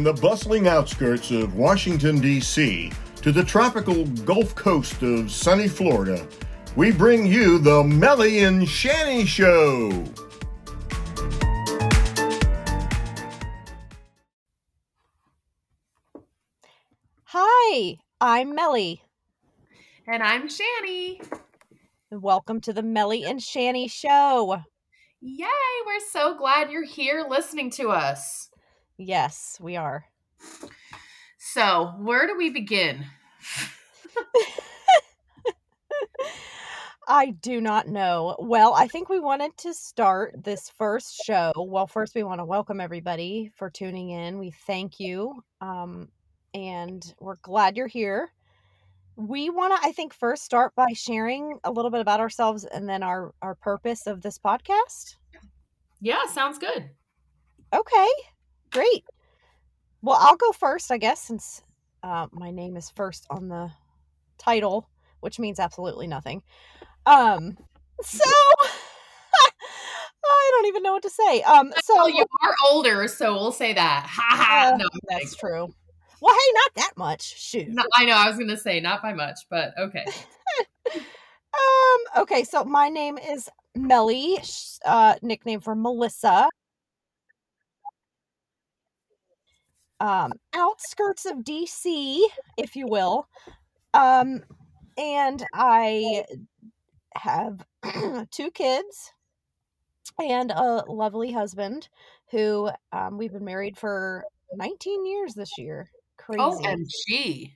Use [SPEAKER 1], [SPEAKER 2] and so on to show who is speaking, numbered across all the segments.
[SPEAKER 1] From the bustling outskirts of Washington, D.C., to the tropical Gulf Coast of sunny Florida, we bring you the Mellie and Shannie Show.
[SPEAKER 2] Hi, I'm Mellie.
[SPEAKER 3] And I'm Shannie.
[SPEAKER 2] Welcome to the Mellie and Shannie Show.
[SPEAKER 3] Yay, we're so glad you're here listening to us.
[SPEAKER 2] Yes, we are.
[SPEAKER 3] So, where do we begin?
[SPEAKER 2] I do not know. Well, I think we wanted to start this first show. Well, first, we want to welcome everybody for tuning in. We thank you. Um, and we're glad you're here. We want to, I think, first start by sharing a little bit about ourselves and then our, our purpose of this podcast.
[SPEAKER 3] Yeah, sounds good.
[SPEAKER 2] Okay, great. Well, I'll go first, I guess, since uh, my name is first on the title, which means absolutely nothing. Um, so I don't even know what to say. Um, so
[SPEAKER 3] well, you are older, so we'll say that. Ha ha.
[SPEAKER 2] uh,
[SPEAKER 3] no,
[SPEAKER 2] that's true. Well, hey, not that much. Shoot.
[SPEAKER 3] No, I know. I was gonna say not by much, but okay.
[SPEAKER 2] um. Okay. So my name is Mellie, uh, nickname for Melissa. Um, outskirts of DC, if you will. Um, and I have two kids and a lovely husband who um, we've been married for 19 years this year. Crazy.
[SPEAKER 3] OMG.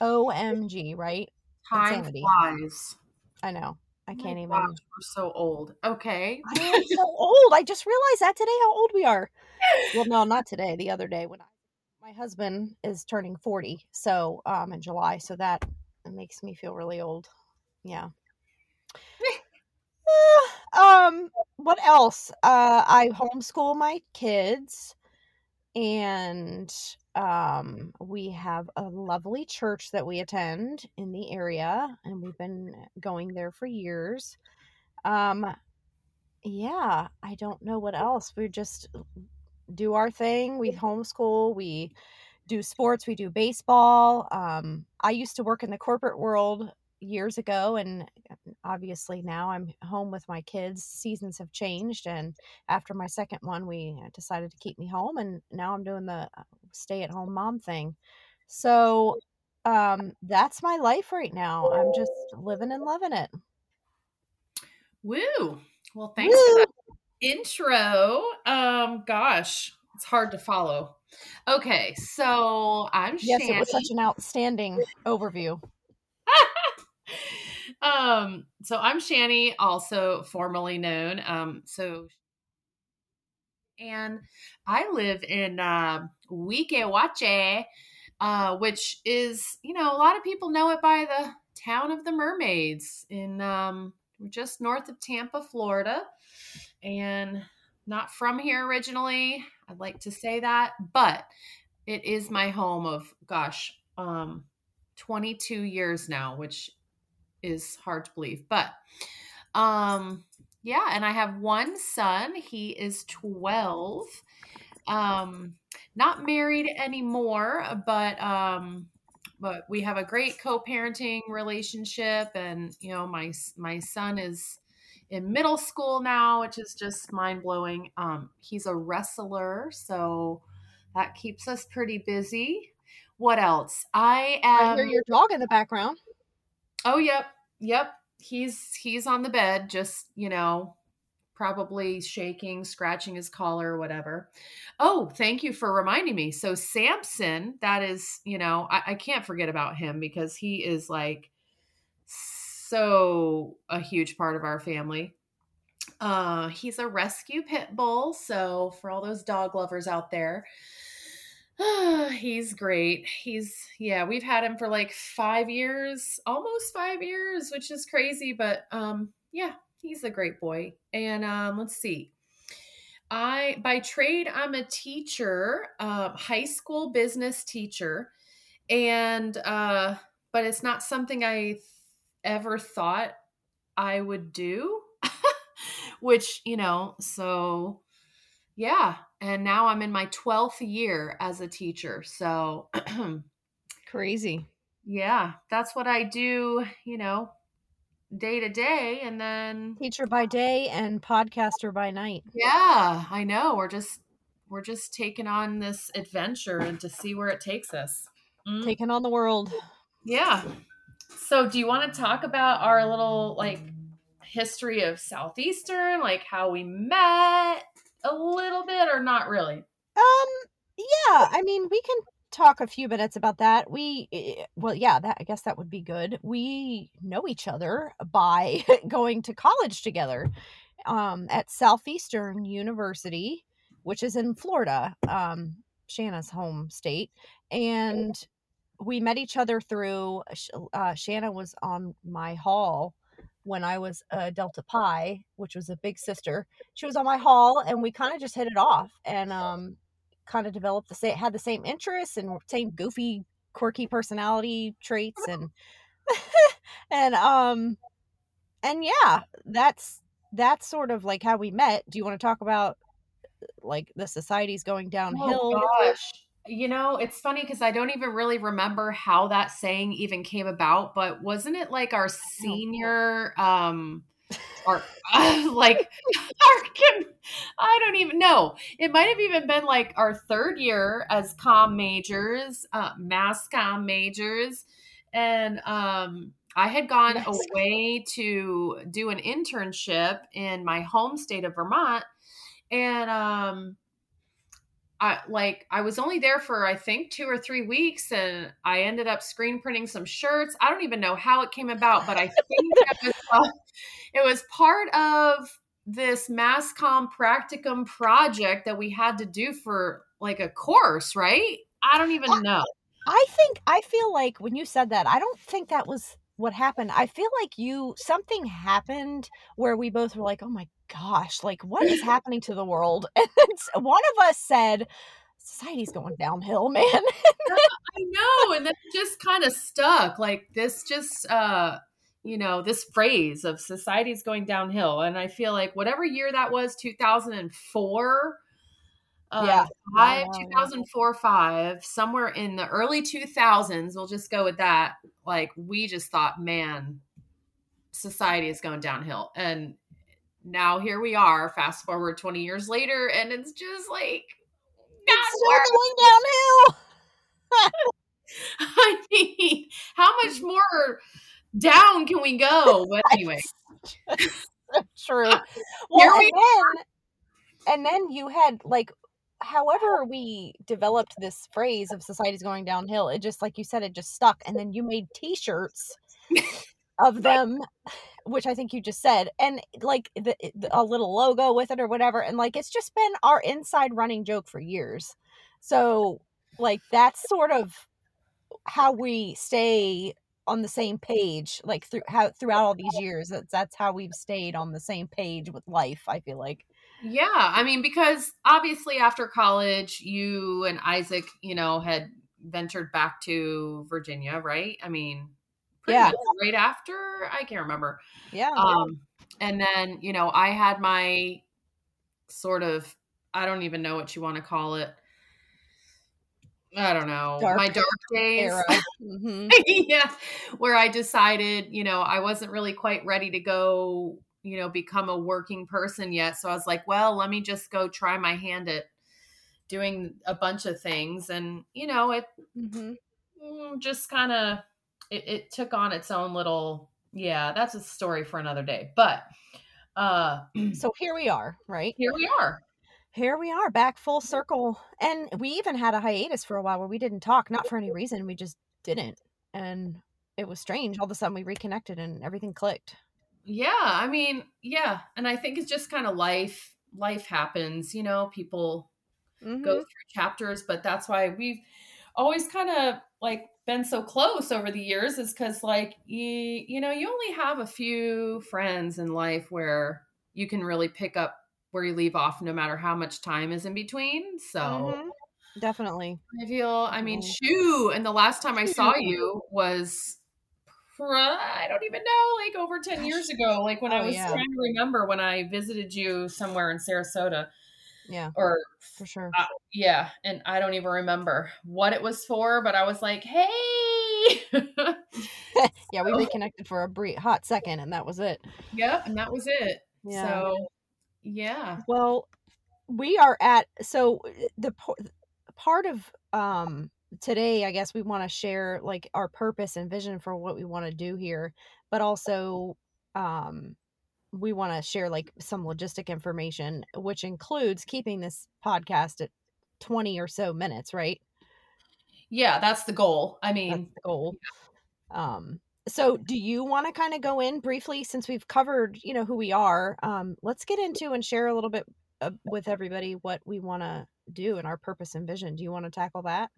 [SPEAKER 2] OMG, right?
[SPEAKER 3] Time
[SPEAKER 2] Insanity.
[SPEAKER 3] flies.
[SPEAKER 2] I know. I
[SPEAKER 3] Oh
[SPEAKER 2] can't even.
[SPEAKER 3] gosh, we're so old. Okay.
[SPEAKER 2] I am so old. I just realized that today how old we are. Well, no, not today. The other day when I, my husband is turning 40, so um in July, so that makes me feel really old. Yeah. Uh, um what else? Uh I homeschool my kids and um we have a lovely church that we attend in the area and we've been going there for years. Um yeah, I don't know what else. we're just do our thing. We homeschool, we do sports, we do baseball. Um, I used to work in the corporate world years ago, and obviously now I'm home with my kids. Seasons have changed, and after my second one, we decided to keep me home, and now I'm doing the stay at home mom thing. So, um, that's my life right now. I'm just living and loving it.
[SPEAKER 3] Woo. Well, thanks
[SPEAKER 2] Woo!
[SPEAKER 3] for that intro. Um, gosh, it's hard to follow. Okay, so I'm
[SPEAKER 2] Yes,
[SPEAKER 3] Shannie.
[SPEAKER 2] it was such an outstanding overview.
[SPEAKER 3] um, so I'm Shannie, also formerly known. Um, so and I live in uh, Weeki Wachee, uh, which is, you know, a lot of people know it by the town of the mermaids in um, just north of Tampa, Florida. And not from here originally. I'd like to say that, but it is my home of, gosh, um, 22 years now, which is hard to believe. But um, yeah, and I have one son. He is 12. Um, not married anymore, but um, but we have a great co-parenting relationship, and you know, my my son is in middle school now, which is just mind blowing. Um, he's a wrestler, so that keeps us pretty busy. What else? I
[SPEAKER 2] I
[SPEAKER 3] am.
[SPEAKER 2] hear your dog in the background.
[SPEAKER 3] Oh, yep, yep. He's he's on the bed, just you know, probably shaking, scratching his collar, whatever. Oh, thank you for reminding me. So Samson, that is, you know, I, I can't forget about him because he is like so a huge part of our family. Uh, he's a rescue pit bull, so for all those dog lovers out there, he's great. He's yeah, we've had him for like 5 years, almost 5 years, which is crazy, but um yeah, he's a great boy. And um let's see. I by trade I'm a teacher, uh, high school business teacher, and uh but it's not something I ever thought I would do. Which, you know, so yeah, and now I'm in my 12th year as a teacher. So
[SPEAKER 2] Crazy.
[SPEAKER 3] yeah, that's what I do, you know, day to day and then
[SPEAKER 2] Teacher by day and podcaster by night.
[SPEAKER 3] yeah, I know. We're just we're just taking on this adventure and to see where it takes us. Mm.
[SPEAKER 2] Taking on the world.
[SPEAKER 3] Yeah. So, do you want to talk about our little like history of Southeastern, like how we met a little bit or not really?
[SPEAKER 2] Um, yeah, I mean, we can talk a few minutes about that. We, eh, well, yeah, that I guess that would be good. We know each other by going to college together um, at Southeastern University, which is in Florida, um, Shanna's home state. And we met each other through, Sh- uh, Shanna was on my hall when I was a Delta Pi, which was a big sister. She was on my hall, and we kind of just hit it off. And um, kind of developed the same had the same interests and same goofy quirky personality traits and and um and yeah that's that's sort of like how we met do you want to talk about like the society's going downhill
[SPEAKER 3] Oh gosh. You know, it's funny because I don't even really remember how that saying even came about, but wasn't it like our senior um or like our I don't even know. It might have even been like our third year as com majors, uh mass com majors. And um I had gone
[SPEAKER 2] comm.
[SPEAKER 3] away to do an internship in my home state of Vermont and um I like I was only there for I think 2 or 3 weeks and I ended up screen printing some shirts. I don't even know how it came about, but I think it was, uh, it was part of this masscom practicum project that we had to do for like a course, right? I don't even know.
[SPEAKER 2] I think I feel like when you said that, I don't think that was what happened. I feel like you something happened where we both were like, "Oh my gosh, like what is happening to the world?" And one of us said, "Society's going downhill, man."
[SPEAKER 3] I know, and then it just kind of stuck. Like this just uh you know, this phrase of society's going downhill. And I feel like whatever year that was, 2004, uh,
[SPEAKER 2] Yeah.
[SPEAKER 3] five,
[SPEAKER 2] Wow, wow, wow.
[SPEAKER 3] 2004, five, somewhere in the early 2000s, we'll just go with that. Like, we just thought, man, society is going downhill. And now here we are, fast forward 20 years later, and it's just like,
[SPEAKER 2] It's still
[SPEAKER 3] working.
[SPEAKER 2] going downhill.
[SPEAKER 3] I mean, how much more down can we go? But anyway,
[SPEAKER 2] True. Well,
[SPEAKER 3] we
[SPEAKER 2] and then, and then you had like, however we developed this phrase of society's going downhill. It just like you said, it just stuck, and then you made T-shirts of them, which I think you just said, and like the, the a little logo with it or whatever, and like it's just been our inside running joke for years. So like that's sort of how we stay on the same page like through how throughout all these years that's that's how we've stayed on the same page with life i feel like
[SPEAKER 3] yeah, I mean, because obviously after college, you and Isaac, you know, had ventured back to Virginia, right? I mean,
[SPEAKER 2] Yeah.
[SPEAKER 3] right after, I can't remember.
[SPEAKER 2] yeah
[SPEAKER 3] Um, and then, you know, I had my sort of, I don't even know what you want to call it. I don't know.
[SPEAKER 2] Dark
[SPEAKER 3] my dark days.
[SPEAKER 2] era hmm
[SPEAKER 3] yeah, where I decided, you know, I wasn't really quite ready to go, you know, become a working person yet. So I was like, well, let me just go try my hand at doing a bunch of things. And, you know, it
[SPEAKER 2] hmm
[SPEAKER 3] mm, just kind of it, it took on its own little yeah, that's a story for another day. But uh
[SPEAKER 2] so here we are right
[SPEAKER 3] here we are.
[SPEAKER 2] here we are back full circle and we even had a hiatus for a while where we didn't talk not for any reason we just didn't and it was strange all of a sudden we reconnected and everything clicked
[SPEAKER 3] Yeah, I mean, yeah, and I think it's just kind of life. Life happens, you know, people
[SPEAKER 2] Mhm.
[SPEAKER 3] go through chapters, but that's why we've always kind of like been so close over the years is cuz like you you know, you only have a few friends in life where you can really pick up where you leave off no matter how much time is in between. So,
[SPEAKER 2] Mhm. definitely
[SPEAKER 3] I feel, I mean,
[SPEAKER 2] Mm.
[SPEAKER 3] shoo. And the last time I saw you was, pr- I don't even know, like over 10 years ago. Like when I
[SPEAKER 2] Oh,
[SPEAKER 3] was
[SPEAKER 2] yeah.
[SPEAKER 3] trying to remember when I visited you somewhere in Sarasota.
[SPEAKER 2] Yeah.
[SPEAKER 3] Or
[SPEAKER 2] for sure.
[SPEAKER 3] Uh, yeah, and I don't even remember what it was for, but I was like, "Hey."
[SPEAKER 2] yeah, we reconnected for a brief hot second and that was it.
[SPEAKER 3] Yep, and that was it.
[SPEAKER 2] Yeah.
[SPEAKER 3] So, yeah.
[SPEAKER 2] Well, we are at so the part of um today i guess we want to share like our purpose and vision for what we want to do here but also um we want to share like some logistic information which includes keeping this podcast at 20 or so minutes right
[SPEAKER 3] yeah that's the goal i mean
[SPEAKER 2] that's the goal um so do you want to kind of go in briefly since we've covered you know who we are um let's get into and share a little bit uh, with everybody what we want to do and our purpose and vision do you want to tackle that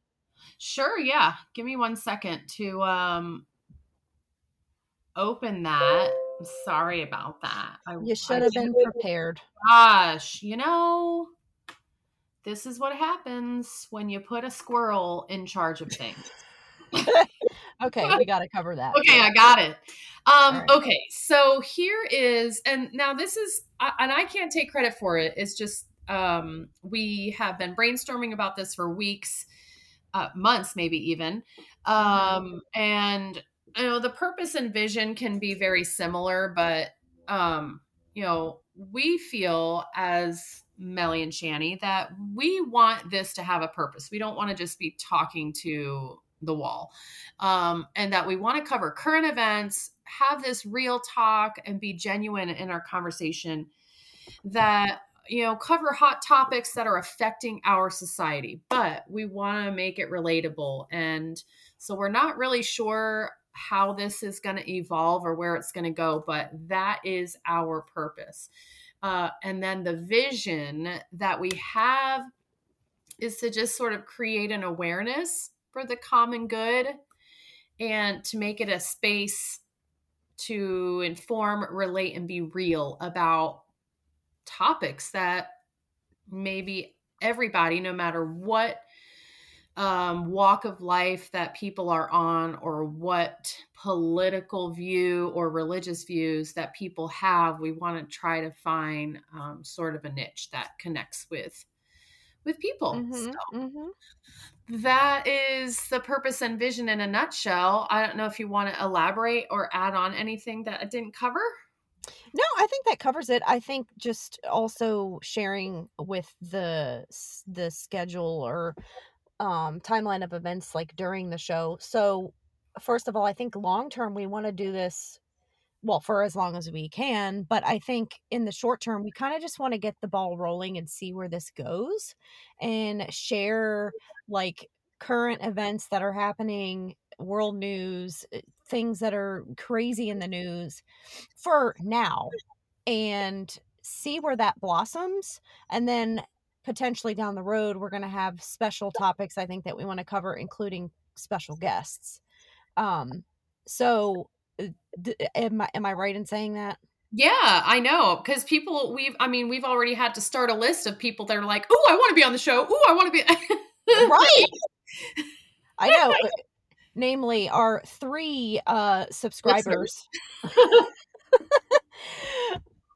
[SPEAKER 3] Sure, yeah. Give me one second to um open that. I'm sorry about that.
[SPEAKER 2] I, you should have been prepared.
[SPEAKER 3] Gosh, you know, this is what happens when you put a squirrel in charge of things.
[SPEAKER 2] okay, we got to cover that.
[SPEAKER 3] Okay, I got it. Um, right. Okay, so here is, and now this is, and I can't take credit for it. It's just um, we have been brainstorming about this for weeks uh, months, maybe even. Mm-hmm. Um, and you know, the purpose and vision can be very similar, but um, you know, we feel as Mellie and Shannie that we want this to have a purpose. We don't want to just be talking to the wall. Um, and that we want to cover current events, have this real talk, and be genuine in our conversation. That you know, cover hot topics that are affecting our society, but we want to make it relatable. And so we're not really sure how this is going to evolve or where it's going to go, but that is our purpose. Uh, and then the vision that we have is to just sort of create an awareness for the common good and to make it a space to inform, relate, and be real about topics that maybe everybody, no matter what um, walk of life that people are on, or what political view or religious views that people have, we want to try to find um, sort of a niche that connects with with people. Mm-hmm, so mm-hmm. That is the purpose and vision in a nutshell. I don't know if you want to elaborate or add on anything that I didn't cover.
[SPEAKER 2] No, I think that covers it. I think just also sharing with the the schedule or um timeline of events like during the show. So first of all, I think long term we want to do this well for as long as we can, but I think in the short term we kind of just want to get the ball rolling and see where this goes and share like current events that are happening world news, eh, things that are crazy in the news for now and see where that blossoms. And then potentially down the road, we're going to have special topics, I think, that we want to cover, including special guests. Um, so, eh, d- am I, am I right in saying that?
[SPEAKER 3] Yeah, I know. Because people, we've, I mean, we've already had to start a list of people that are like, oh, I want to be on the show. Oh, I want to be.
[SPEAKER 2] right. I know namely our three uh subscribers.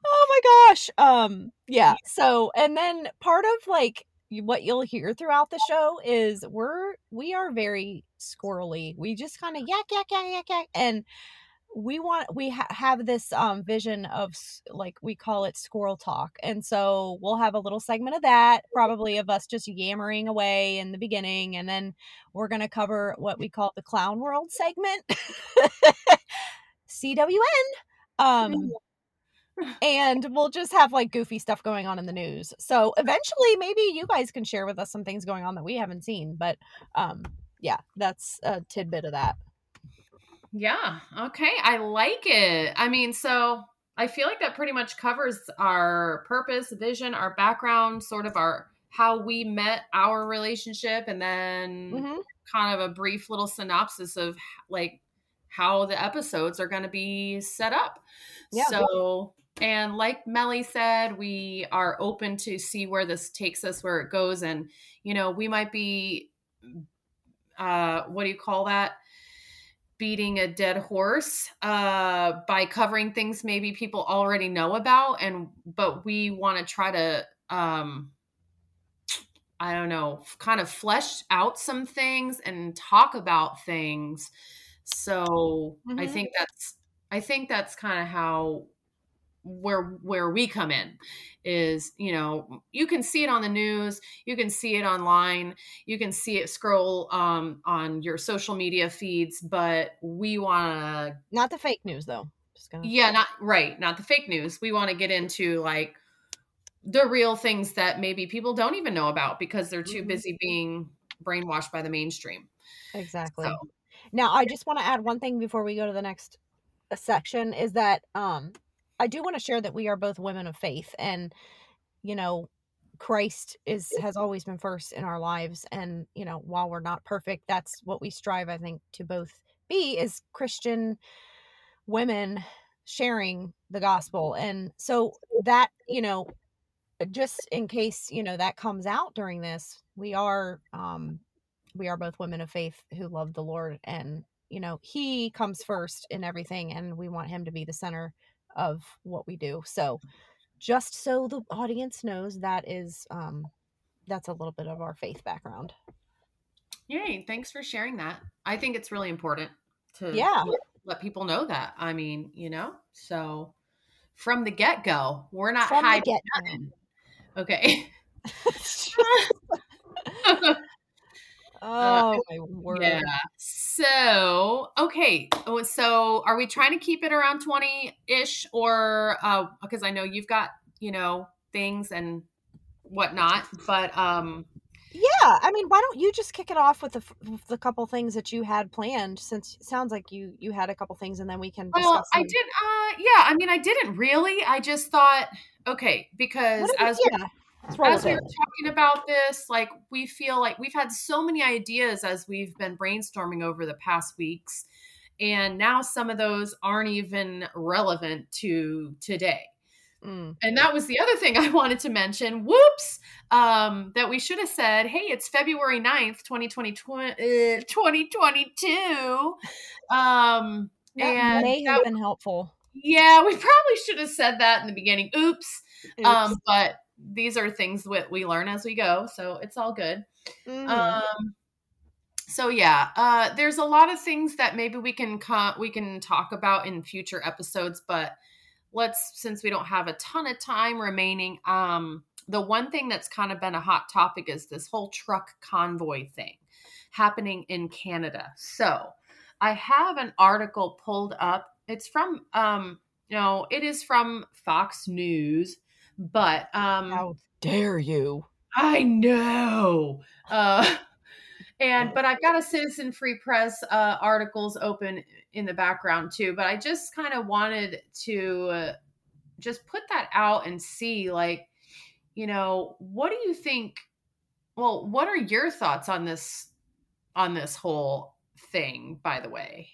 [SPEAKER 2] oh my gosh. Um yeah. So and then part of like what you'll hear throughout the show is we're we are very squirrely. We just kind of yak yak yak yak yak and we want we ha- have this um vision of like we call it squirrel talk and so we'll have a little segment of that probably of us just yammering away in the beginning and then we're going to cover what we call the clown world segment cwn um and we'll just have like goofy stuff going on in the news so eventually maybe you guys can share with us some things going on that we haven't seen but um yeah that's a tidbit of that
[SPEAKER 3] yeah. Okay. I like it. I mean, so I feel like that pretty much covers our purpose, vision, our background, sort of our how we met our relationship, and then mm-hmm. kind of a brief little synopsis of like how the episodes are going to be set up. Yeah. So, and like Mellie said, we are open to see where this takes us, where it goes, and you know, we might be, uh, what do you call that? beating a dead horse uh, by covering things maybe people already know about and but we want to try to um, I don't know, kind of flesh out some things and talk about things. So mm-hmm. I think that's I think that's kind of how where where we come in is you know you can see it on the news you can see it online you can see it scroll um on your social media feeds but we want to
[SPEAKER 2] not the fake news though
[SPEAKER 3] gonna yeah not right not the fake news we want to get into like the real things that maybe people don't even know about because they're too mm-hmm. busy being brainwashed by the mainstream
[SPEAKER 2] exactly so. now i just want to add one thing before we go to the next uh, section is that um I do want to share that we are both women of faith and you know Christ is has always been first in our lives and you know while we're not perfect that's what we strive I think to both be is Christian women sharing the gospel and so that you know just in case you know that comes out during this we are um we are both women of faith who love the lord and you know he comes first in everything and we want him to be the center of what we do. So just so the audience knows that is um that's a little bit of our faith background.
[SPEAKER 3] Yay, thanks for sharing that. I think it's really important to
[SPEAKER 2] yeah.
[SPEAKER 3] let, let people know that. I mean, you know, so from the get go, we're not from hiding. Okay.
[SPEAKER 2] Uh, oh my word. Yeah.
[SPEAKER 3] So, okay. Oh, so are we trying to keep it around 20 ish or, uh, because I know you've got, you know, things and whatnot, but, um,
[SPEAKER 2] yeah, I mean, why don't you just kick it off with the with the couple things that you had planned? Since it sounds like you you had a couple things, and then we can.
[SPEAKER 3] Well, I did. Uh, yeah. I mean, I didn't really. I just thought, okay, because as yeah as we were talking about this, like we feel like we've had so many ideas as we've been brainstorming over the past weeks, and now some of those aren't even relevant to today. Mm. And that was the other thing I wanted to mention. Whoops. Um, that we should have said, hey, it's February 9th, 2020, uh, 2022. Um,
[SPEAKER 2] that and may have that, been helpful.
[SPEAKER 3] Yeah, we probably should have said that in the beginning. Oops. Oops. Um, but these are things that we learn as we go, so it's all good. Mm-hmm. Um, so yeah, uh, there's a lot of things that maybe we can co- we can talk about in future episodes, but let's since we don't have a ton of time remaining, um, the one thing that's kind of been a hot topic is this whole truck convoy thing happening in Canada. So I have an article pulled up. It's from um, you know, it is from Fox News but um
[SPEAKER 2] how dare you?
[SPEAKER 3] I know. Uh and but I've got a citizen free press uh articles open in the background too, but I just kind of wanted to uh, just put that out and see like you know, what do you think well, what are your thoughts on this on this whole thing by the way?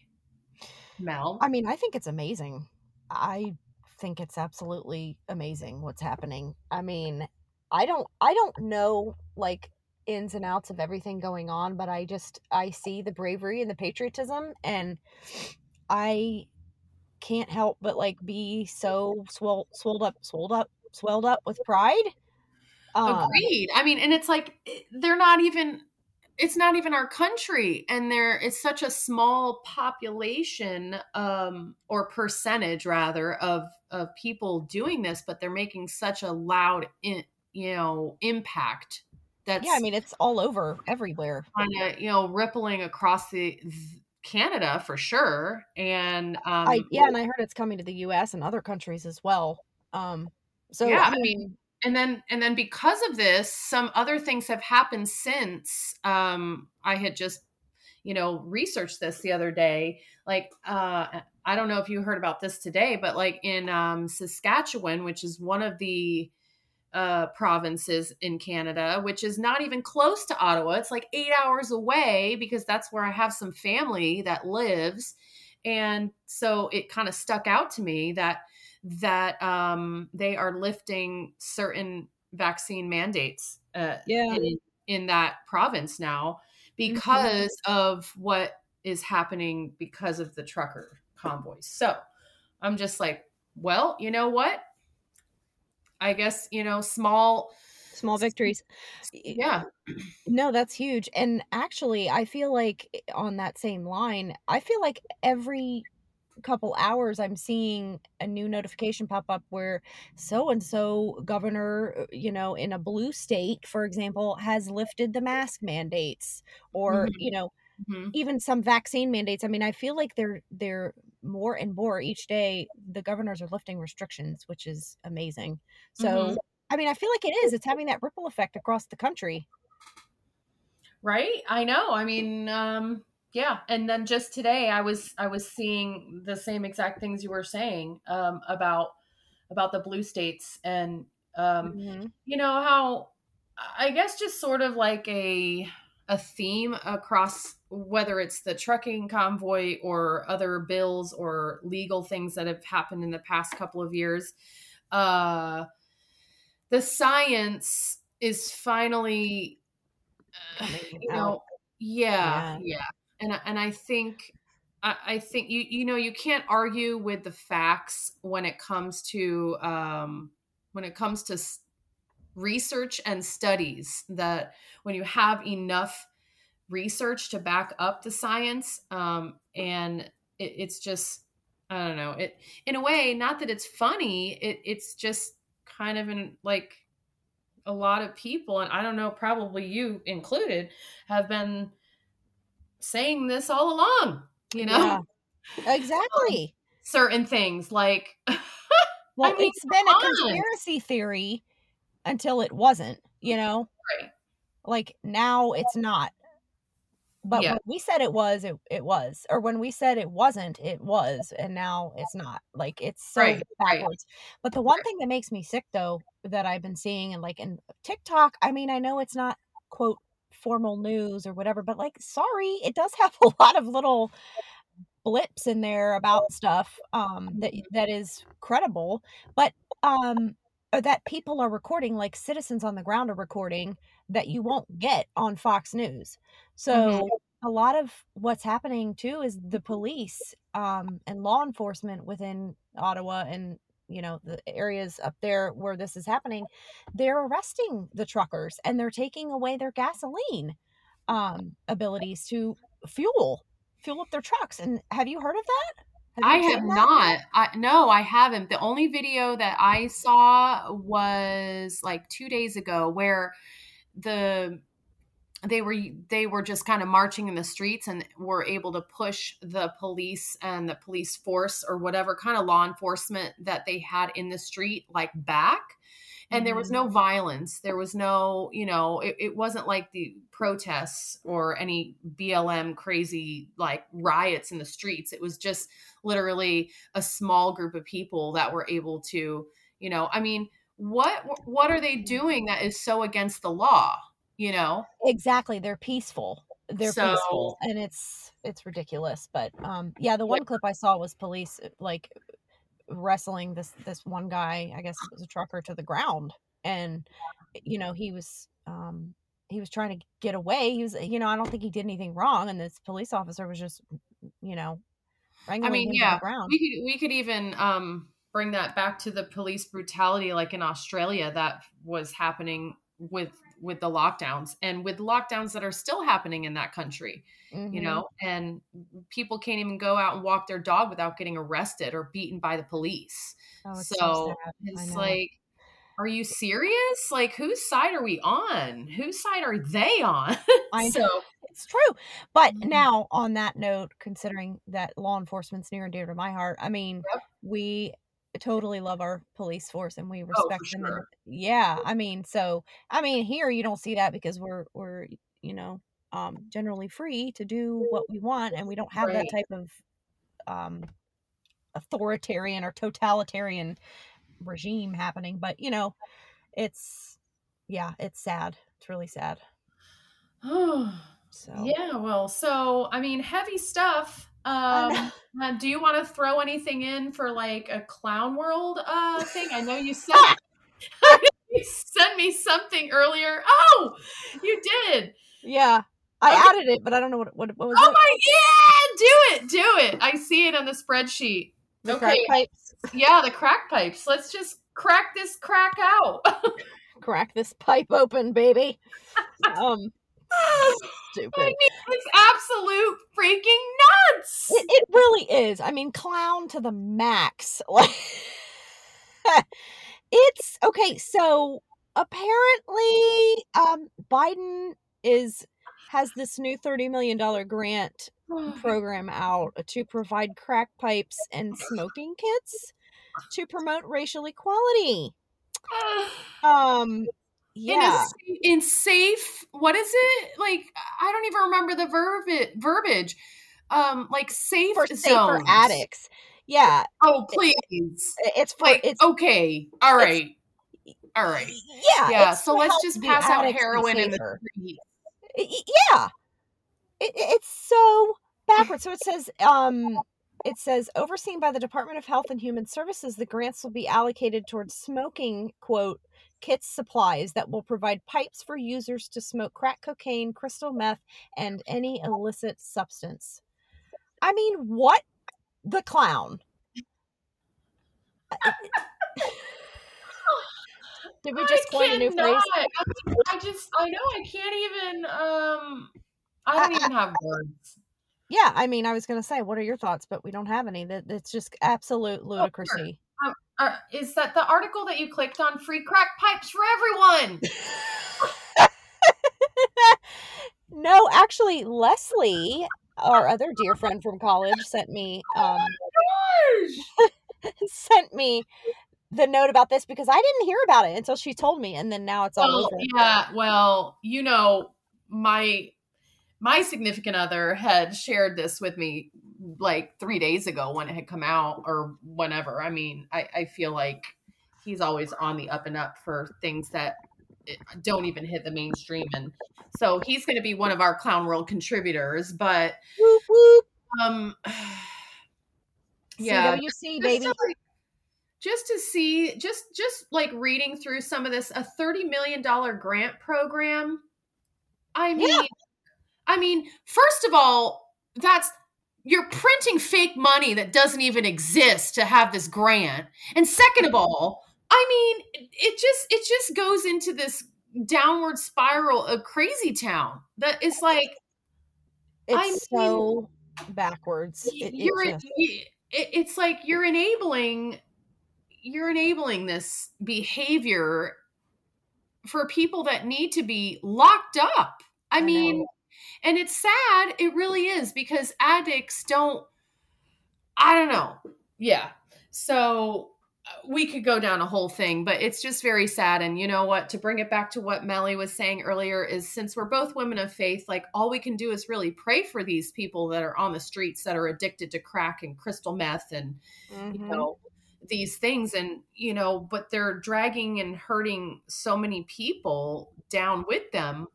[SPEAKER 3] Mel.
[SPEAKER 2] I mean, I think it's amazing. I think it's absolutely amazing what's happening. I mean, I don't I don't know like ins and outs of everything going on, but I just I see the bravery and the patriotism and I can't help but like be so swell, swelled up, swelled up, swelled up with pride.
[SPEAKER 3] Um, Agreed. I mean, and it's like eh, they're not even it's not even our country and there is such a small population um or percentage rather of of people doing this but they're making such a loud in, you know impact
[SPEAKER 2] that's yeah i mean it's all over everywhere.
[SPEAKER 3] kind of you know rippling across the canada for sure and um
[SPEAKER 2] I, yeah and i heard it's coming to the us and other countries as well. Um so
[SPEAKER 3] yeah i mean, I mean and then and then because of this some other things have happened since um i had just you know researched this the other day like uh i don't know if you heard about this today but like in um saskatchewan which is one of the uh provinces in canada which is not even close to ottawa it's like eight hours away because that's where i have some family that lives and so it kind of stuck out to me that that um, they are lifting certain vaccine mandates uh, yeah. in, in that province now. Because mm-hmm. of what is happening because of the trucker convoys. So I'm just like, well, you know what? I guess, you know, small
[SPEAKER 2] small victories.
[SPEAKER 3] Yeah.
[SPEAKER 2] No, that's huge. And actually, I feel like eh, on that same line, I feel like every couple hours I'm seeing a new notification pop up where so and so governor, uh, you know, in a blue state, for example, has lifted the mask mandates or,
[SPEAKER 3] Mhm.
[SPEAKER 2] you know,
[SPEAKER 3] Mhm.
[SPEAKER 2] even some vaccine mandates. I mean, I feel like they're they're more and more each day the governors are lifting restrictions, which is amazing. So,
[SPEAKER 3] Mhm.
[SPEAKER 2] I mean, I feel like it is. It's having that ripple effect across the country.
[SPEAKER 3] Right? I know. I mean, um, yeah. And then just today I was I was seeing the same exact things you were saying um about about the blue states and um
[SPEAKER 2] Mhm.
[SPEAKER 3] you know how I guess just sort of like a a theme across whether it's the trucking convoy or other bills or legal things that have happened in the past couple of years. Uh the science is finally
[SPEAKER 2] Coming
[SPEAKER 3] you know yeah
[SPEAKER 2] Yeah.
[SPEAKER 3] yeah and and i think I, think you you know you can't argue with the facts when it comes to um when it comes to research and studies that when you have enough research to back up the science um and it, it's just i don't know it in a way not that it's funny it, it's just kind of in like a lot of people and i don't know probably you included have been saying this all along you know
[SPEAKER 2] Yeah. Um, exactly.
[SPEAKER 3] certain things like
[SPEAKER 2] Well,
[SPEAKER 3] mean,
[SPEAKER 2] it's been a
[SPEAKER 3] on.
[SPEAKER 2] conspiracy theory until it wasn't, you know?
[SPEAKER 3] Right.
[SPEAKER 2] Like now it's not. But
[SPEAKER 3] Yeah.
[SPEAKER 2] when we said it was, it, it was. Or when we said it wasn't, it was. And now it's not. Like it's so
[SPEAKER 3] Right, right.
[SPEAKER 2] backwards. But the one thing that makes me sick though, that I've been seeing and like in TikTok, I mean, I know it's not quote formal news or whatever, but like sorry, it does have a lot of little blips in there about stuff um that that is credible but um that people are recording like citizens on the ground are recording that you won't get on Fox News. So a lot of what's happening too is the police um and law enforcement within Ottawa and you know the areas up there where this is happening they're arresting the truckers and they're taking away their gasoline um abilities to fuel fuel up their trucks and have you heard of that you
[SPEAKER 3] I have not. I no, I haven't. The only video that I saw was like 2 days ago where the they were they were just kind of marching in the streets and were able to push the police and the police force or whatever kind of law enforcement that they had in the street like back. And there was
[SPEAKER 2] Mhm.
[SPEAKER 3] no violence. There was no you know it, it wasn't like the protests or any blm crazy like riots in the streets. It was just literally a small group of people that were able to you know i mean what what are they doing that is so against the law you know?
[SPEAKER 2] Exactly they're peaceful they're
[SPEAKER 3] So-
[SPEAKER 2] peaceful and it's it's ridiculous but um yeah the one clip i saw was police uh, like wrestling this this one guy i guess it was a trucker to the ground and you know he was um he was trying to get away he was you know i don't think he did anything wrong and this police officer was just you know wrangling
[SPEAKER 3] mean,
[SPEAKER 2] him to
[SPEAKER 3] yeah,
[SPEAKER 2] the ground.
[SPEAKER 3] we could we could even um bring that back to the police brutality like in Australia that was happening with with the lockdowns and with lockdowns that are still happening in that country you
[SPEAKER 2] Mhm.
[SPEAKER 3] know and people can't even go out and walk their dog without getting arrested or beaten by the police
[SPEAKER 2] oh, it's
[SPEAKER 3] so,
[SPEAKER 2] so,
[SPEAKER 3] it's like are you serious like whose side are we on whose side are they on
[SPEAKER 2] I know.
[SPEAKER 3] so
[SPEAKER 2] It's true. But
[SPEAKER 3] Mhm.
[SPEAKER 2] now, on that note, considering that law enforcement's near and dear to my heart, I mean,
[SPEAKER 3] Yep.
[SPEAKER 2] we totally love our police force and we
[SPEAKER 3] for
[SPEAKER 2] respect them. And yeah, I mean, so I mean, here you don't see that because we're we're you know um, generally free to do what we want, and we don't have that type of um, authoritarian or totalitarian regime happening. But you know, it's yeah, it's sad. It's really sad. Oh, so
[SPEAKER 3] Yeah, well, so I mean, heavy stuff. Um, uh, do you want to throw anything in for like a clown world uh thing? I know you said you sent me something earlier. Oh, you did.
[SPEAKER 2] Yeah. I
[SPEAKER 3] Okay.
[SPEAKER 2] added it, but I don't know what what, what was
[SPEAKER 3] Oh
[SPEAKER 2] it.
[SPEAKER 3] my yeah, do it, do it. I see it on the spreadsheet.
[SPEAKER 2] The
[SPEAKER 3] okay.
[SPEAKER 2] pipes.
[SPEAKER 3] Yeah, the crack pipes. Let's just crack this crack out.
[SPEAKER 2] crack this pipe open, baby. Um,
[SPEAKER 3] I mean, it's absolute freaking nuts.
[SPEAKER 2] It, it really is. I mean, clown to the max. It's okay. So apparently, um, Biden is has this new thirty million dollar grant program out to provide crack pipes and smoking kits to promote racial equality. Um,
[SPEAKER 3] in, a,
[SPEAKER 2] yeah,
[SPEAKER 3] in safe what is it? Like i don't even remember the verbi- verbiage. Um like safe
[SPEAKER 2] for safer
[SPEAKER 3] zones.
[SPEAKER 2] addicts. Yeah,
[SPEAKER 3] oh please.
[SPEAKER 2] i- it's for
[SPEAKER 3] like
[SPEAKER 2] it's
[SPEAKER 3] okay all right. All right.
[SPEAKER 2] yeah.
[SPEAKER 3] yeah so let's just pass out heroin in the street.
[SPEAKER 2] Yeah. It, it's so backwards. So it says um it says overseen by the department of health and human services the grants will be allocated towards smoking quote kits supplies that will provide pipes for users to smoke crack cocaine crystal meth and any illicit substance. I mean what the clown? Did we just
[SPEAKER 3] I
[SPEAKER 2] coin a new phrase?
[SPEAKER 3] I, just i know i can't even um i don't
[SPEAKER 2] I-
[SPEAKER 3] even have words.
[SPEAKER 2] Yeah i mean i was gonna say what are your thoughts? But we don't have any. That it's just absolute ludicrousy
[SPEAKER 3] uh, is that the article that you clicked on free crack pipes for everyone
[SPEAKER 2] no, actually, Leslie, our other dear friend from college, sent me um,
[SPEAKER 3] Gosh.
[SPEAKER 2] sent me the note about this because I didn't hear about it until she told me, and then now it's all
[SPEAKER 3] well,
[SPEAKER 2] over.
[SPEAKER 3] yeah well you know my my significant other had shared this with me like three days ago when it had come out or whenever i mean i, I feel like he's always on the up and up for things that eh, don't even hit the mainstream and so he's going to be one of our clown world contributors but
[SPEAKER 2] Whoop, whoop.
[SPEAKER 3] um yeah
[SPEAKER 2] CWC,
[SPEAKER 3] just
[SPEAKER 2] baby.
[SPEAKER 3] to, like, just to see just just like reading through some of this a 30 million dollar grant program i mean
[SPEAKER 2] Yeah.
[SPEAKER 3] i mean first of all that's you're printing fake money that doesn't even exist to have this grant and second of all i mean it, just it just goes into this downward spiral of crazy town that is like I
[SPEAKER 2] It's
[SPEAKER 3] mean,
[SPEAKER 2] so backwards. It, it
[SPEAKER 3] you're
[SPEAKER 2] just-
[SPEAKER 3] it, it's like you're enabling you're enabling this behavior for people that need to be locked up i,
[SPEAKER 2] I know.
[SPEAKER 3] And it's sad it really is because addicts don't i don't know. Yeah. So uh, we could go down a whole thing but it's just very sad. And you know what? To bring it back to what mellie was saying earlier is since we're both women of faith like all we can do is really pray for these people that are on the streets that are addicted to crack and crystal meth and you
[SPEAKER 2] Mhm.
[SPEAKER 3] know these things. And you know but they're dragging and hurting so many people down with them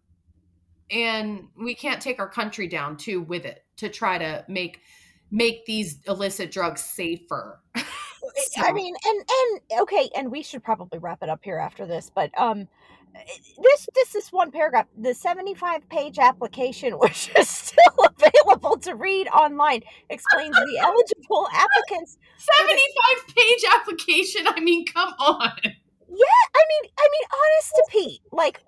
[SPEAKER 3] and we can't take our country down too with it to try to make make these illicit drugs safer So-
[SPEAKER 2] I mean, and and okay, and we should probably wrap it up here after this, but um, this this is one paragraph. The seventy-five page application, which is still available to read online, explains the eligible applicants.
[SPEAKER 3] 75 page application i mean come on
[SPEAKER 2] Yeah, I mean, I mean, honest to Pete, like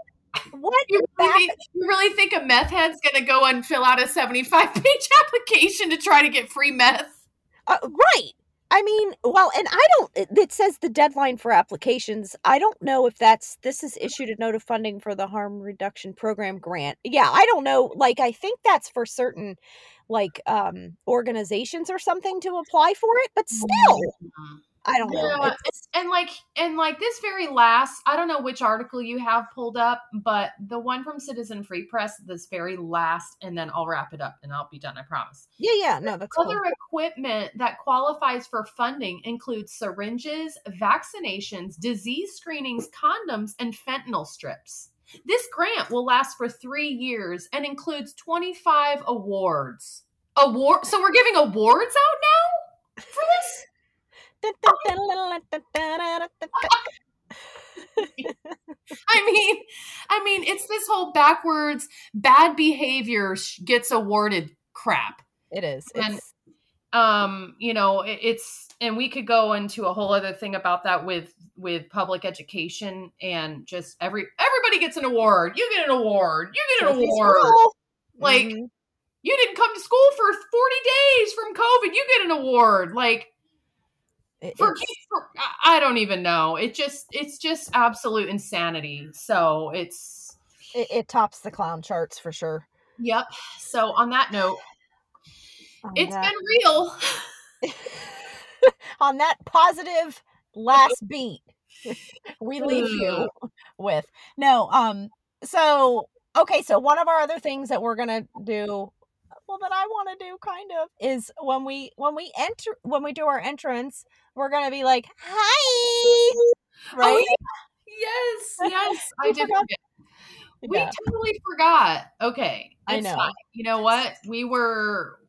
[SPEAKER 3] really, you really think a meth head's gonna go and fill out a 75 page application to try to get free meth
[SPEAKER 2] Uh, right. I mean, well, and I don't. it- It says the deadline for applications. I don't know if that's this is issued a note of funding for the harm reduction program grant. Yeah, I don't know. Like, I think that's for certain, like, um, organizations or something to apply for it. But still, I don't know.
[SPEAKER 3] Yeah, and like and like this very last i don't know which article you have pulled up but the one from citizen free press this very last and then i'll wrap it up and i'll be done i promise
[SPEAKER 2] yeah, yeah. No, that's cool.
[SPEAKER 3] other equipment that qualifies for funding includes syringes vaccinations disease screenings condoms and fentanyl strips this grant will last for three years and includes 25 awards award so we're giving awards out now for this I mean, I mean, it's this whole backwards bad behavior gets awarded crap.
[SPEAKER 2] It is.
[SPEAKER 3] And-
[SPEAKER 2] It's,
[SPEAKER 3] um you know it, it's and we could go into a whole other thing about that with with public education and just every everybody gets an award you get an award you get an award like
[SPEAKER 2] Mhm.
[SPEAKER 3] you didn't come to school for 40 days from covid you get an award like
[SPEAKER 2] It-
[SPEAKER 3] for, for I- i don't even know. It just it's just absolute insanity. So it's
[SPEAKER 2] it, it tops the clown charts for sure.
[SPEAKER 3] yep. So on that note
[SPEAKER 2] On
[SPEAKER 3] it's
[SPEAKER 2] that-
[SPEAKER 3] been real.
[SPEAKER 2] On that positive last beat we leave you with. No um so okay so one of our other things that we're gonna do that i want to do kind of is when we when we enter when we do our entrance we're gonna be like hi right
[SPEAKER 3] Oh, yes yes i did
[SPEAKER 2] forgot?
[SPEAKER 3] forget we
[SPEAKER 2] Yeah.
[SPEAKER 3] totally forgot okay
[SPEAKER 2] I know.
[SPEAKER 3] fine. you know what we were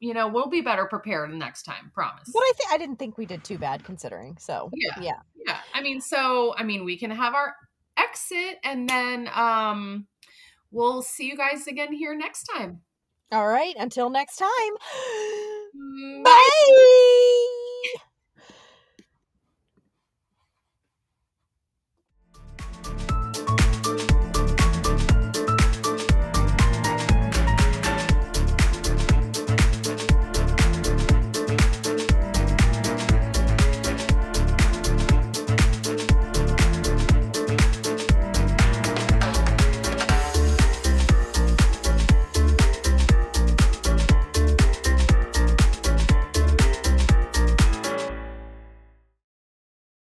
[SPEAKER 3] you know we'll be better prepared next time promise
[SPEAKER 2] but i think i didn't think we did too bad considering so
[SPEAKER 3] Yeah.
[SPEAKER 2] yeah
[SPEAKER 3] yeah i mean so i mean we can have our exit and then um we'll see you guys again here next time
[SPEAKER 2] all right until next time.
[SPEAKER 3] Mm,
[SPEAKER 2] bye